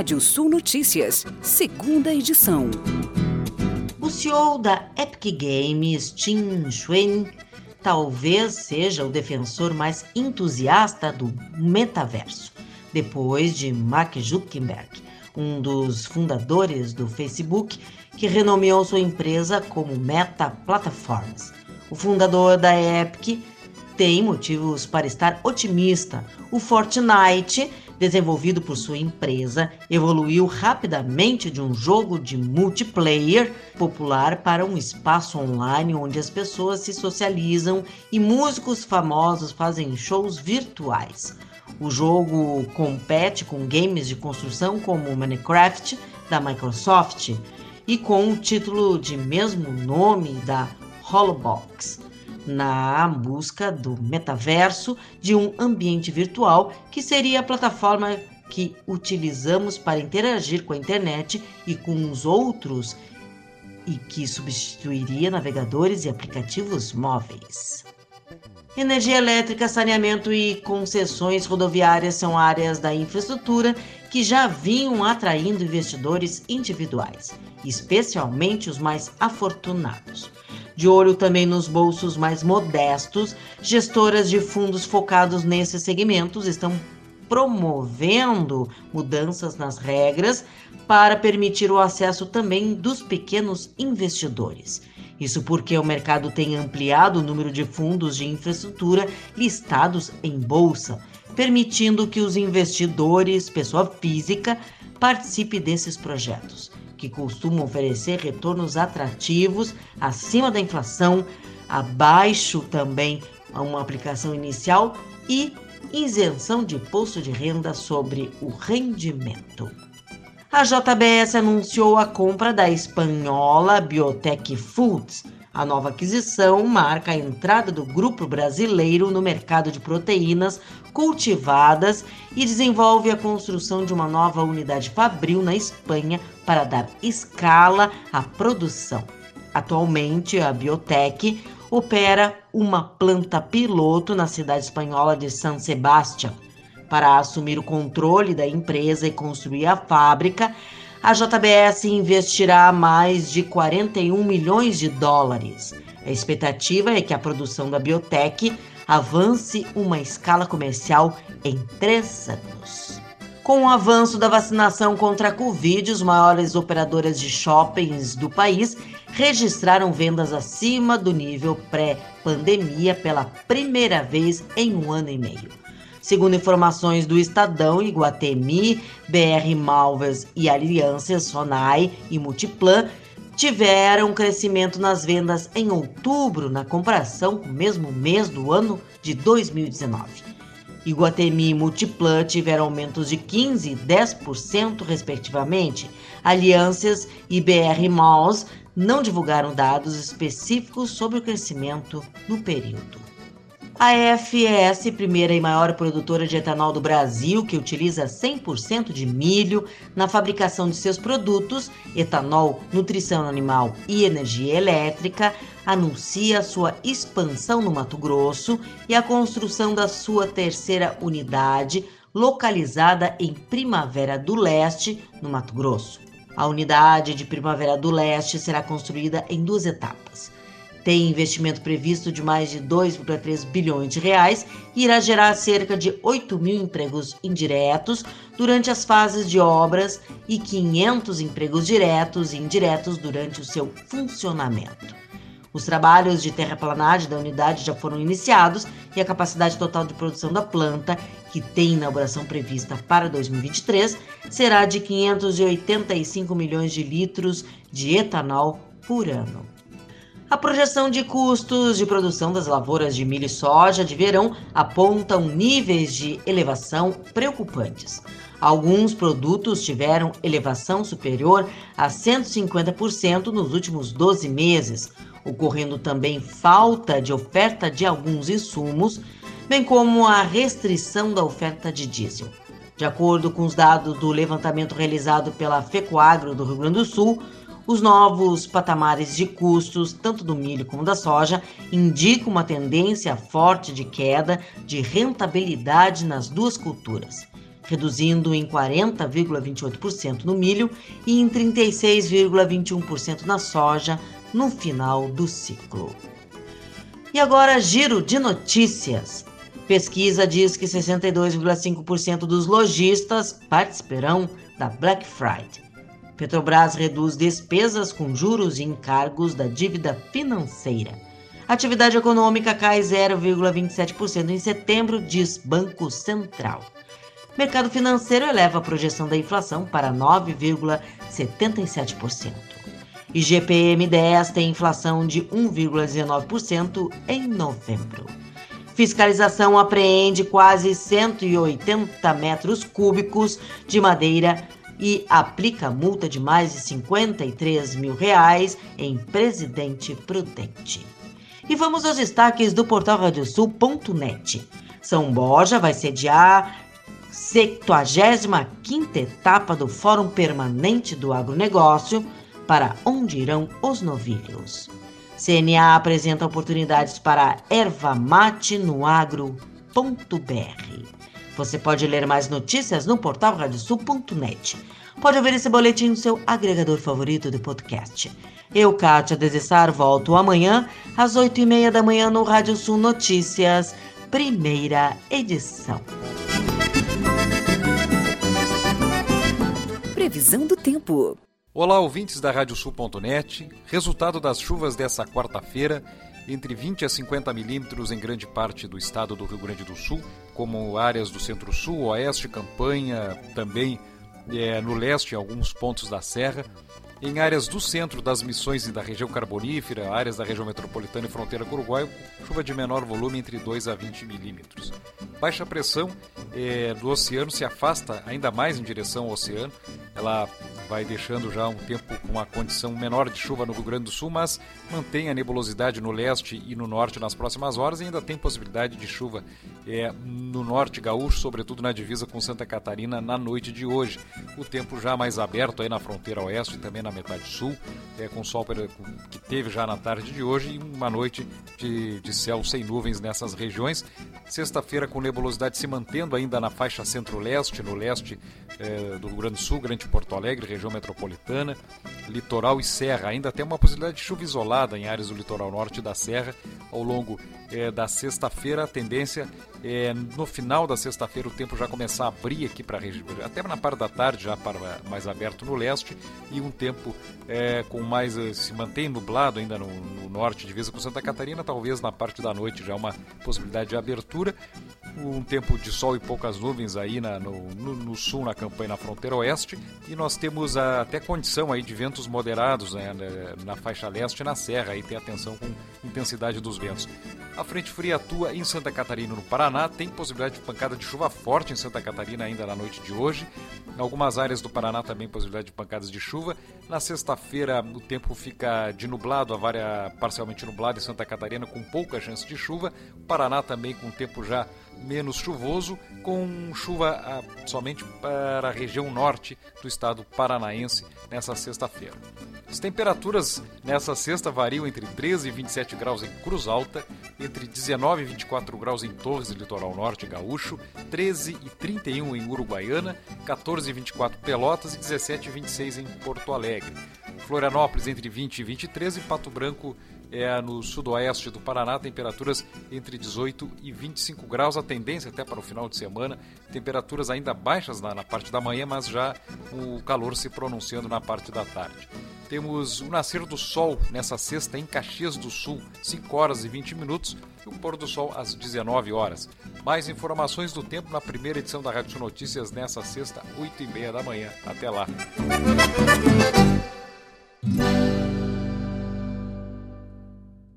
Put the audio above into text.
Rádio Sul Notícias, segunda edição. O CEO da Epic Games, Tim Schwen, talvez seja o defensor mais entusiasta do metaverso, depois de Mark Zuckerberg, um dos fundadores do Facebook, que renomeou sua empresa como Meta Platforms. O fundador da Epic tem motivos para estar otimista. O Fortnite, desenvolvido por sua empresa, evoluiu rapidamente de um jogo de multiplayer popular para um espaço online onde as pessoas se socializam e músicos famosos fazem shows virtuais. O jogo compete com games de construção como Minecraft da Microsoft e com o título de mesmo nome da Holobox na busca do metaverso de um ambiente virtual que seria a plataforma que utilizamos para interagir com a internet e com os outros e que substituiria navegadores e aplicativos móveis. Energia elétrica, saneamento e concessões rodoviárias são áreas da infraestrutura que já vinham atraindo investidores individuais, especialmente os mais afortunados. De olho também nos bolsos mais modestos, gestoras de fundos focados nesses segmentos estão promovendo mudanças nas regras para permitir o acesso também dos pequenos investidores. Isso porque o mercado tem ampliado o número de fundos de infraestrutura listados em bolsa, permitindo que os investidores, pessoa física, participe desses projetos que costumam oferecer retornos atrativos acima da inflação, abaixo também a uma aplicação inicial e isenção de imposto de renda sobre o rendimento. A JBS anunciou a compra da espanhola Biotech Foods a nova aquisição marca a entrada do grupo brasileiro no mercado de proteínas cultivadas e desenvolve a construção de uma nova unidade fabril na Espanha para dar escala à produção. Atualmente, a Biotech opera uma planta piloto na cidade espanhola de San Sebastián. Para assumir o controle da empresa e construir a fábrica, a JBS investirá mais de 41 milhões de dólares. A expectativa é que a produção da biotech avance uma escala comercial em três anos. Com o avanço da vacinação contra a Covid, os maiores operadoras de shoppings do país registraram vendas acima do nível pré-pandemia pela primeira vez em um ano e meio. Segundo informações do Estadão, Iguatemi, BR Malvers e Alianças, Sonai e Multiplan tiveram crescimento nas vendas em outubro na comparação com o mesmo mês do ano de 2019. Iguatemi e Multiplan tiveram aumentos de 15% e 10%, respectivamente. Alianças e BR Malls não divulgaram dados específicos sobre o crescimento no período. A FES, primeira e maior produtora de etanol do Brasil, que utiliza 100% de milho na fabricação de seus produtos, etanol, nutrição animal e energia elétrica, anuncia sua expansão no Mato Grosso e a construção da sua terceira unidade, localizada em Primavera do Leste, no Mato Grosso. A unidade de Primavera do Leste será construída em duas etapas tem investimento previsto de mais de 2,3 bilhões de reais e irá gerar cerca de 8 mil empregos indiretos durante as fases de obras e 500 empregos diretos e indiretos durante o seu funcionamento. Os trabalhos de terraplanagem da unidade já foram iniciados e a capacidade total de produção da planta, que tem inauguração prevista para 2023, será de 585 milhões de litros de etanol por ano. A projeção de custos de produção das lavouras de milho e soja de verão apontam níveis de elevação preocupantes. Alguns produtos tiveram elevação superior a 150% nos últimos 12 meses, ocorrendo também falta de oferta de alguns insumos, bem como a restrição da oferta de diesel. De acordo com os dados do levantamento realizado pela FECOAGRO do Rio Grande do Sul, os novos patamares de custos, tanto do milho como da soja, indicam uma tendência forte de queda de rentabilidade nas duas culturas. reduzindo em 40,28% no milho e em 36,21% na soja no final do ciclo. E agora, giro de notícias. Pesquisa diz que 62,5% dos lojistas participarão da Black Friday. Petrobras reduz despesas com juros e encargos da dívida financeira. Atividade econômica cai 0,27% em setembro, diz Banco Central. Mercado financeiro eleva a projeção da inflação para 9,77%. IGPM 10 tem inflação de 1,19% em novembro. Fiscalização apreende quase 180 metros cúbicos de madeira e aplica multa de mais de 53 mil reais em Presidente Prudente. E vamos aos destaques do portal radiosul.net. São Borja vai sediar 75ª etapa do Fórum Permanente do Agronegócio, para onde irão os novilhos. CNA apresenta oportunidades para erva mate no agro.br. Você pode ler mais notícias no portal radiosul.net. Pode ouvir esse boletim no seu agregador favorito de podcast. Eu, Kátia Desessar, volto amanhã às oito e meia da manhã no Rádio Sul Notícias, primeira edição. Previsão do tempo. Olá, ouvintes da Radiosul.net. Resultado das chuvas dessa quarta-feira, entre 20 a 50 milímetros em grande parte do estado do Rio Grande do Sul, como áreas do centro-sul, oeste, campanha, também é, no leste, em alguns pontos da serra. Em áreas do centro das missões e da região carbonífera, áreas da região metropolitana e fronteira com o Uruguai, chuva de menor volume entre 2 a 20 milímetros. Baixa pressão é, do oceano se afasta ainda mais em direção ao oceano. Ela vai deixando já um tempo com uma condição menor de chuva no Rio Grande do Sul, mas mantém a nebulosidade no leste e no norte nas próximas horas e ainda tem possibilidade de chuva é, no norte gaúcho, sobretudo na divisa com Santa Catarina na noite de hoje. O tempo já mais aberto aí na fronteira oeste e também na metade sul, é, com sol que teve já na tarde de hoje e uma noite de, de céu sem nuvens nessas regiões. Sexta-feira com nebulosidade se mantendo ainda na faixa centro-leste, no leste é, do Rio Grande do Sul, Grande Porto Alegre, região metropolitana, litoral e serra. Ainda tem uma possibilidade de chuva isolada em áreas do litoral norte da serra ao longo é, da sexta-feira. A tendência é no final da sexta-feira o tempo já começar a abrir aqui para a região, até na parte da tarde já para mais aberto no leste e um tempo é, com mais se mantém nublado ainda no, no norte, divisa com Santa Catarina, talvez na parte da noite já uma possibilidade de abertura um tempo de sol e poucas nuvens aí na, no, no, no, sul, na campanha na fronteira oeste, e nós temos a, até condição aí de ventos moderados né, na, faixa leste e na serra, aí tem atenção com intensidade dos ventos. A frente fria atua em Santa Catarina, no Paraná, tem possibilidade de pancada de chuva forte em Santa Catarina ainda na noite de hoje. Em algumas áreas do Paraná também possibilidade de pancadas de chuva. Na sexta-feira o tempo fica de nublado, a vária parcialmente nublado em Santa Catarina com pouca chance de chuva. O Paraná também com tempo já menos chuvoso, com chuva ah, somente para a região norte do estado paranaense nessa sexta-feira. As temperaturas nessa sexta variam entre 13 e 27 graus em Cruz Alta, entre 19 e 24 graus em Torres Litoral Norte Gaúcho, 13 e 31 em Uruguaiana, 14 e 24 Pelotas e 17 e 26 em Porto Alegre. Florianópolis entre 20 e 23 e Pato Branco é no sudoeste do Paraná, temperaturas entre 18 e 25 graus, a tendência até para o final de semana, temperaturas ainda baixas na, na parte da manhã, mas já o calor se pronunciando na parte da tarde. Temos o nascer do sol nessa sexta em Caxias do Sul, 5 horas e 20 minutos, e o pôr do sol às 19 horas. Mais informações do tempo na primeira edição da Rádio Notícias nessa sexta, 8 e meia da manhã. Até lá.